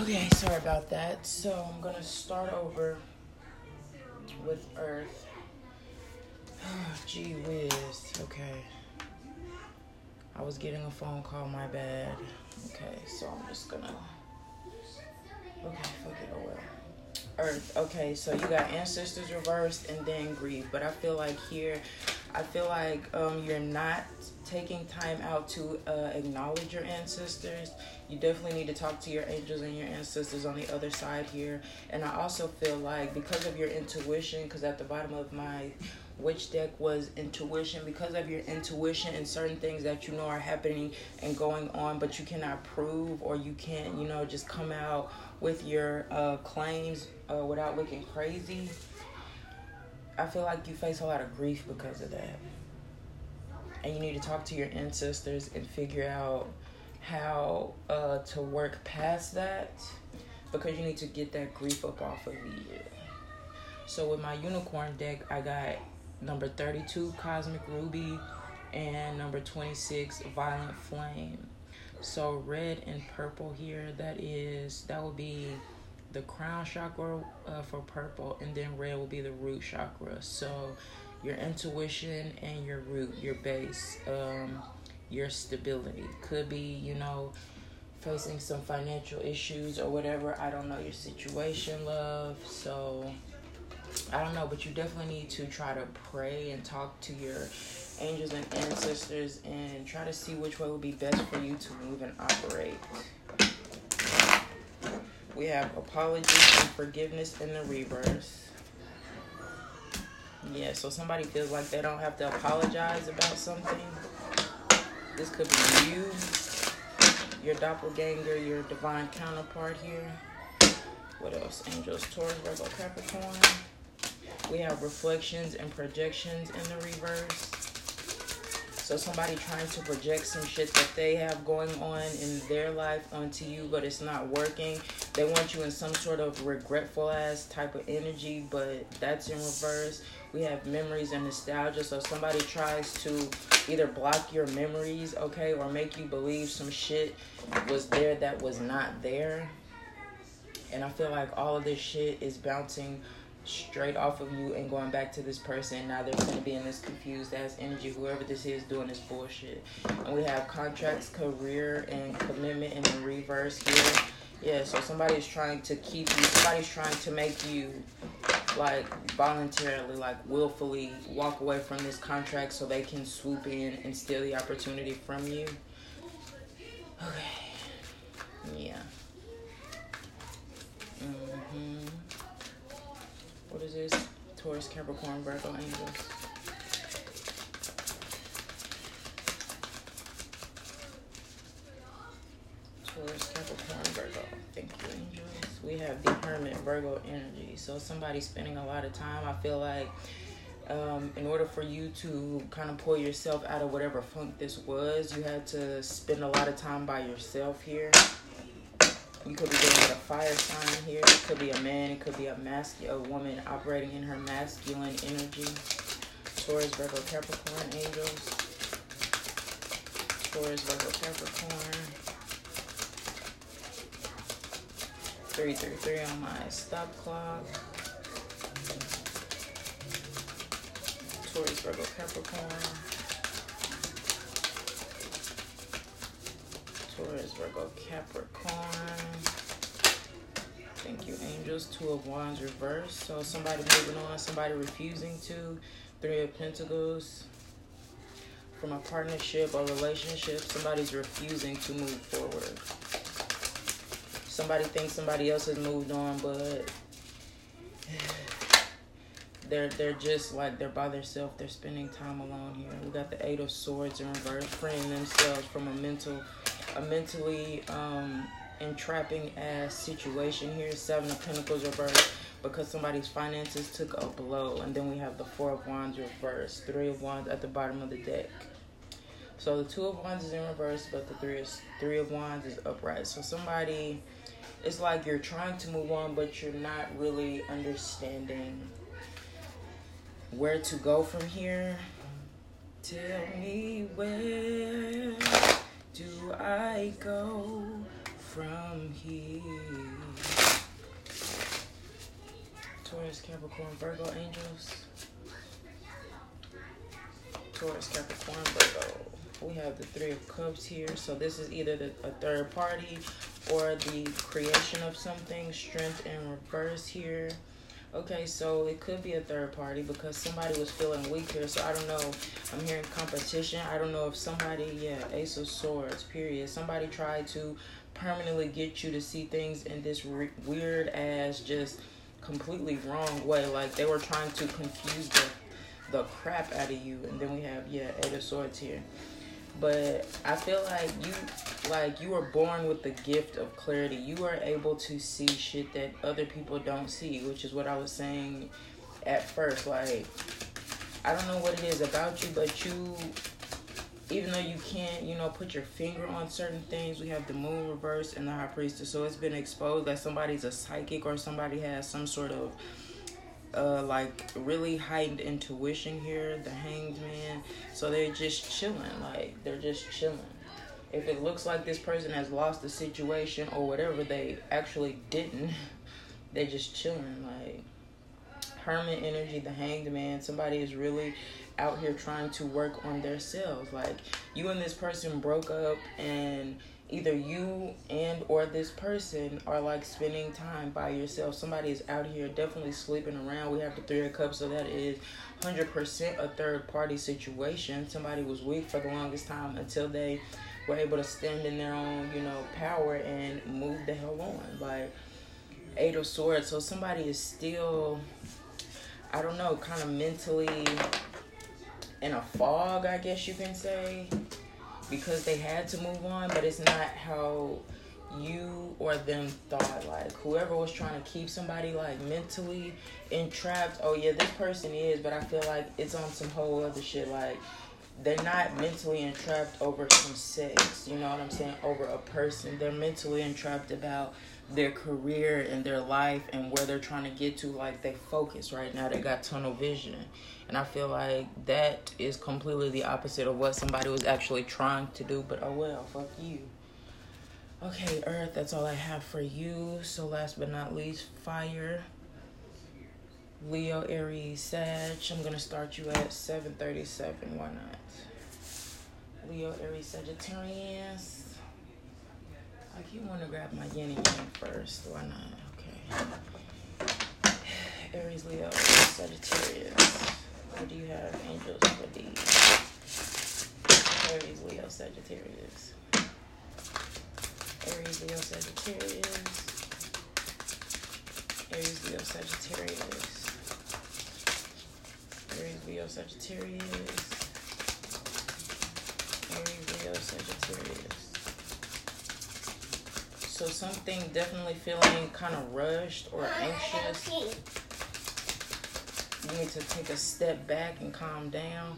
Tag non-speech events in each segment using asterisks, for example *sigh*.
Okay, sorry about that. So I'm gonna start over with Earth. Oh, *sighs* gee whiz. Okay. I was getting a phone call, my bad. Okay, so I'm just gonna. Okay, fuck it, oh well. Earth. Okay, so you got ancestors reversed and then grief. But I feel like here, I feel like um, you're not taking time out to uh, acknowledge your ancestors. You definitely need to talk to your angels and your ancestors on the other side here. And I also feel like because of your intuition, because at the bottom of my witch deck was intuition because of your intuition and certain things that you know are happening and going on but you cannot prove or you can't you know just come out with your uh, claims uh, without looking crazy i feel like you face a lot of grief because of that and you need to talk to your ancestors and figure out how uh, to work past that because you need to get that grief up off of you so with my unicorn deck i got number 32 Cosmic Ruby, and number 26 Violet Flame. So red and purple here, that is, that will be the crown chakra uh, for purple, and then red will be the root chakra. So your intuition and your root, your base, um, your stability. Could be, you know, facing some financial issues or whatever. I don't know your situation, love. So I don't know, but you definitely need to try to pray and talk to your angels and ancestors and try to see which way would be best for you to move and operate. We have apologies and forgiveness in the reverse. Yeah, so somebody feels like they don't have to apologize about something. This could be you, your doppelganger, your divine counterpart here. What else? Angels, Taurus, Virgo, Capricorn. We have reflections and projections in the reverse. So somebody trying to project some shit that they have going on in their life onto you, but it's not working. They want you in some sort of regretful ass type of energy, but that's in reverse. We have memories and nostalgia. So somebody tries to either block your memories, okay, or make you believe some shit was there that was not there. And I feel like all of this shit is bouncing straight off of you and going back to this person. Now they're going to be in this confused ass energy. Whoever this is doing this bullshit. And we have contracts, career, and commitment in the reverse here. Yeah, so somebody's trying to keep you. Somebody's trying to make you like voluntarily, like willfully walk away from this contract so they can swoop in and steal the opportunity from you. Okay. Yeah. Mm-hmm. What is this? Taurus, Capricorn, Virgo, Angels. Taurus, Capricorn, Virgo. Thank you, angels. We have the Hermit, Virgo energy. So somebody's spending a lot of time. I feel like um, in order for you to kind of pull yourself out of whatever funk this was, you had to spend a lot of time by yourself here. You could be dealing with a fire sign here. It could be a man. It could be a masculine, a woman operating in her masculine energy. Taurus, Virgo, Capricorn, angels. Taurus, Virgo, Capricorn. Three, three, three on my stop clock. Taurus, Virgo, Capricorn. Taurus, Virgo, Capricorn. Thank you, angels. Two of Wands reversed. So somebody moving on, somebody refusing to. Three of Pentacles. From a partnership or relationship, somebody's refusing to move forward. Somebody thinks somebody else has moved on, but *sighs* they're they're just like they're by themselves. They're spending time alone here. We got the Eight of Swords in reverse, freeing themselves from a mental a mentally um, entrapping ass situation here. Seven of Pentacles reversed because somebody's finances took a blow. And then we have the Four of Wands reversed. Three of Wands at the bottom of the deck. So the Two of Wands is in reverse, but the Three, three of Wands is upright. So somebody, it's like you're trying to move on, but you're not really understanding where to go from here. Tell me where do I go from here. Taurus, Capricorn, Virgo angels. Taurus, Capricorn, Virgo. We have the Three of Cups here. So this is either the, a third party or the creation of something. Strength in reverse here. Okay, so it could be a third party because somebody was feeling weak here. So I don't know. I'm hearing competition. I don't know if somebody, yeah, Ace of Swords, period. Somebody tried to permanently get you to see things in this weird ass, just completely wrong way. Like they were trying to confuse the the crap out of you. And then we have, yeah, Eight of Swords here. But I feel like you like you were born with the gift of clarity. You are able to see shit that other people don't see, which is what I was saying at first. Like I don't know what it is about you, but you even though you can't, you know, put your finger on certain things, we have the moon reverse and the high priestess. So it's been exposed that somebody's a psychic or somebody has some sort of uh, like really heightened intuition here, the hanged man. So they're just chilling, like they're just chilling. If it looks like this person has lost the situation or whatever, they actually didn't. *laughs* They're just chilling, like hermit energy, the hanged man. Somebody is really out here trying to work on their selves. Like you and this person broke up and either you and or this person are like spending time by yourself. Somebody is out here definitely sleeping around. We have the three of cups, so that is 100% a third party situation. Somebody was weak for the longest time until they were able to stand in their own, you know, power and move the hell on. Like eight of swords. So somebody is still, I don't know, kind of mentally in a fog, I guess you can say because they had to move on, but it's not how you or them thought. Like whoever was trying to keep somebody like mentally entrapped, oh yeah, this person is, but I feel like it's on some whole other shit. Like they're not mentally entrapped over some sex, you know what I'm saying? Over a person. They're mentally entrapped about their career and their life and where they're trying to get to. Like they focus right now. They got tunnel vision. And I feel like that is completely the opposite of what somebody was actually trying to do. But oh well, fuck you. Okay, Earth, that's all I have for you. So last but not least, fire. Leo, Aries, Sag. I'm gonna start you at 737. Why not? Leo, Aries, Sagittarius. I keep wanting to grab my yin and yang first. Why not? Okay. *sighs* Aries, Leo, Sagittarius. What do you have, angels for these? Aries, Leo, Sagittarius. Aries, Leo, Sagittarius. Aries, Leo, Sagittarius. Aries, Leo, Sagittarius. Aries, Leo, Sagittarius. So something definitely feeling kind of rushed or anxious you need to take a step back and calm down.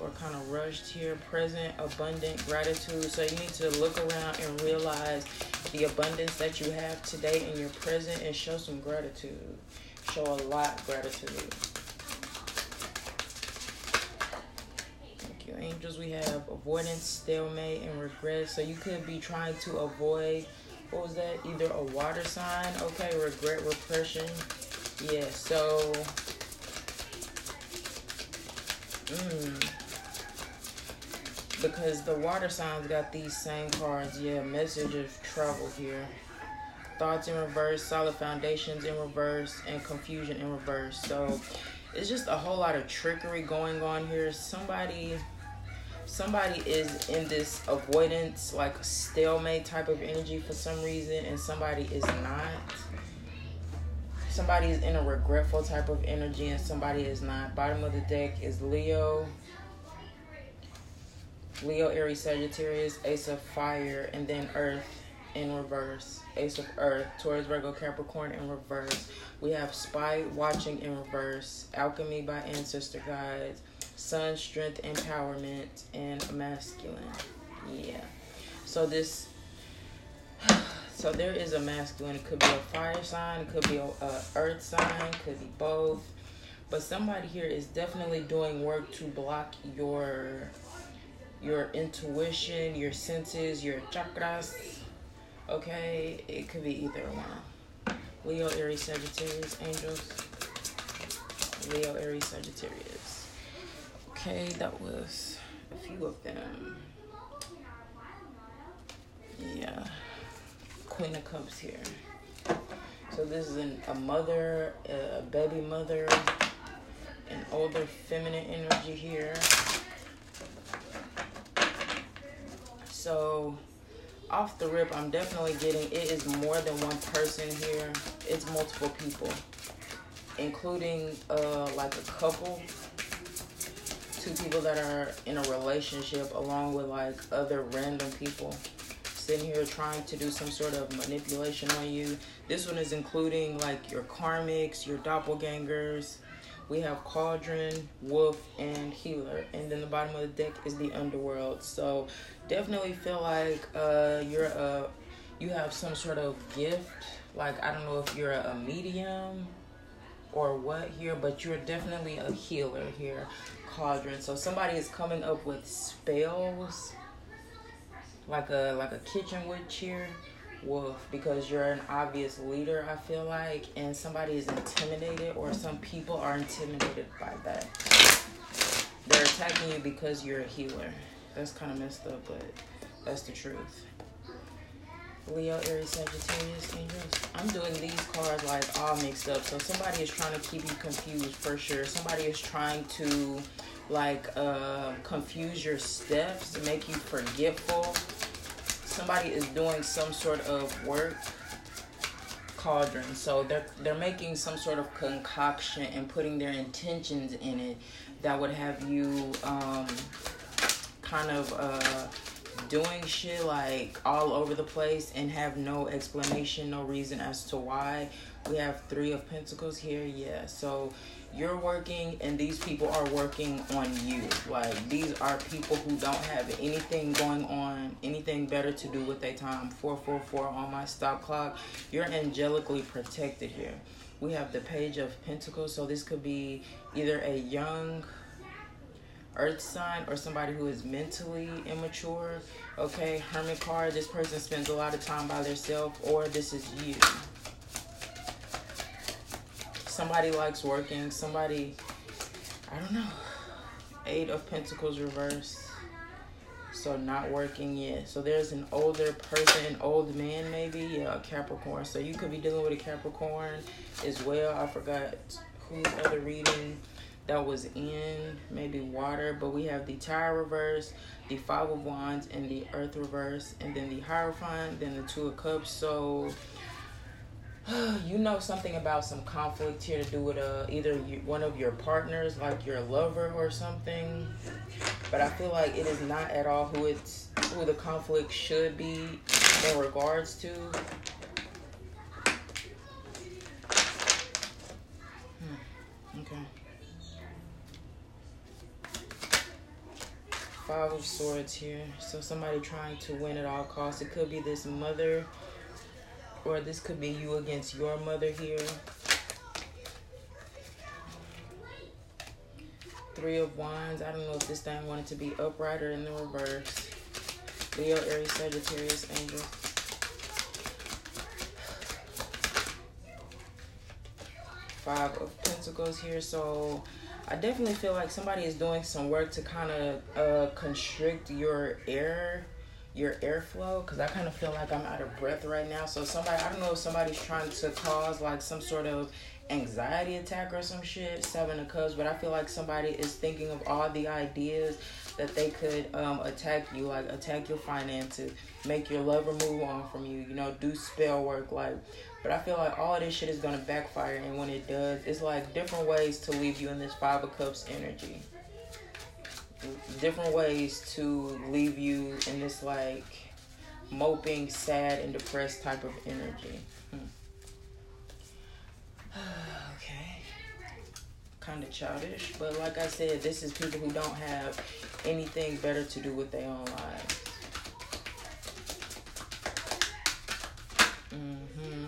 Or kind of rushed here. Present, abundant, gratitude. So you need to look around and realize the abundance that you have today in your present and show some gratitude. Show a lot gratitude. Thank you, angels. We have avoidance, stalemate, and regret. So you could be trying to avoid, what was that? Either a water sign, okay, regret, repression. Yeah, so. Mmm because the water signs got these same cards. Yeah, message of trouble here. Thoughts in reverse, solid foundations in reverse, and confusion in reverse. So it's just a whole lot of trickery going on here. Somebody somebody is in this avoidance, like stalemate type of energy for some reason, and somebody is not. Somebody is in a regretful type of energy, and somebody is not. Bottom of the deck is Leo. Leo, Aries, Sagittarius, Ace of Fire, and then Earth in reverse. Ace of Earth, Taurus, Virgo, Capricorn in reverse. We have Spy Watching in reverse, Alchemy by Ancestor Guides, Sun, Strength, Empowerment, and Masculine. Yeah. So this. So there is a masculine. It could be a fire sign. It could be a, a earth sign. Could be both. But somebody here is definitely doing work to block your your intuition, your senses, your chakras. Okay, it could be either one. Leo, Aries, Sagittarius, angels. Leo, Aries, Sagittarius. Okay, that was a few of them. Queen of Cups here. So this is an, a mother, a baby mother, an older feminine energy here. So off the rip, I'm definitely getting it is more than one person here. It's multiple people, including uh like a couple, two people that are in a relationship, along with like other random people sitting here trying to do some sort of manipulation on you. This one is including like your karmics, your doppelgangers. We have Cauldron, Wolf, and Healer. And then the bottom of the deck is the Underworld. So definitely feel like uh, you're a, you have some sort of gift. Like, I don't know if you're a medium or what here, but you're definitely a healer here, Cauldron. So somebody is coming up with spells, like a like a kitchen witch here, Wolf, because you're an obvious leader. I feel like, and somebody is intimidated, or some people are intimidated by that. They're attacking you because you're a healer. That's kind of messed up, but that's the truth. Leo, Aries, Sagittarius, Angels. I'm doing these cards like all mixed up. So somebody is trying to keep you confused for sure. Somebody is trying to like uh, confuse your steps make you forgetful. Somebody is doing some sort of work cauldron. So they're they're making some sort of concoction and putting their intentions in it that would have you um, kind of uh, doing shit like all over the place and have no explanation, no reason as to why. We have three of pentacles here, yeah. So you're working and these people are working on you. Like these are people who don't have anything going on, anything better to do with their time. 444 on my stop clock. You're angelically protected here. We have the page of pentacles, so this could be either a young earth sign or somebody who is mentally immature. Okay, hermit card, this person spends a lot of time by themselves or this is you. Somebody likes working, somebody, I don't know. Eight of Pentacles reverse. So not working yet. So there's an older person, an old man maybe, yeah, Capricorn. So you could be dealing with a Capricorn as well. I forgot whose other reading that was in maybe water but we have the tower reverse the five of wands and the earth reverse and then the hierophant then the two of cups so *gasps* you know something about some conflict here to do with uh, either you, one of your partners like your lover or something but i feel like it is not at all who it's who the conflict should be in regards to hmm. okay Five of Swords here. So somebody trying to win at all costs. It could be this mother or this could be you against your mother here. Three of Wands. I don't know if this thing wanted to be upright or in the reverse. Leo, Aries, Sagittarius, Angel. Five of Pentacles here. So I definitely feel like somebody is doing some work to kind of uh, constrict your air, your airflow, because I kind of feel like I'm out of breath right now. So somebody, I don't know if somebody's trying to cause like some sort of anxiety attack or some shit, seven of cups, but I feel like somebody is thinking of all the ideas that they could um, attack you, like attack your finances, make your lover move on from you, you know, do spell work, like but I feel like all this shit is gonna backfire, and when it does, it's like different ways to leave you in this Five of Cups energy different ways to leave you in this like moping, sad, and depressed type of energy. Hmm. *sighs* okay. Kind of childish, but like I said, this is people who don't have anything better to do with their own lives. Mm-hmm.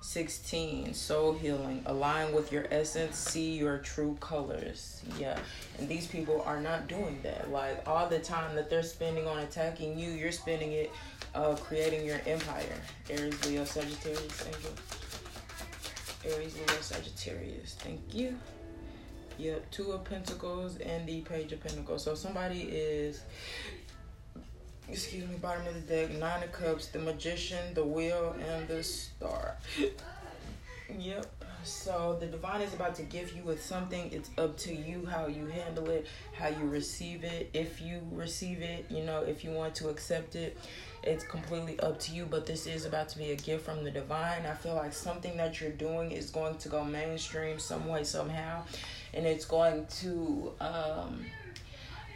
16 soul healing. Align with your essence see your true colors. Yeah and these people are not doing that. Like all the time that they're spending on attacking you you're spending it uh creating your empire. Aries leo sagittarius angel. Aries leo sagittarius. Thank you. Yep two of pentacles and the page of pentacles. So somebody is excuse me, bottom of the deck, nine of cups, the magician, the wheel, and the star. yep. So the divine is about to give you with something. It's up to you how you handle it, how you receive it. If you receive it, you know, if you want to accept it, it's completely up to you. But this is about to be a gift from the divine. I feel like something that you're doing is going to go mainstream some way, somehow. And it's going to um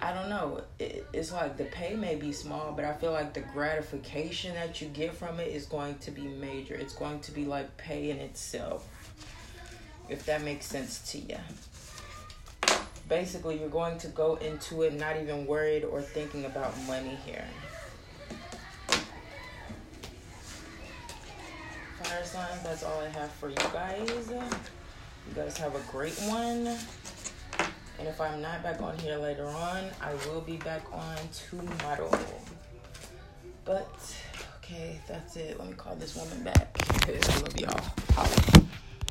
I don't know. It, it's like the pay may be small, but I feel like the gratification that you get from it is going to be major. It's going to be like pay in itself, if that makes sense to you. Basically, you're going to go into it not even worried or thinking about money here. Fire signs, that's all I have for you guys. You guys have a great one. And if I'm not back on here later on, I will be back on tomorrow. But, okay, that's it. Let me call this woman back. *laughs* I love y'all.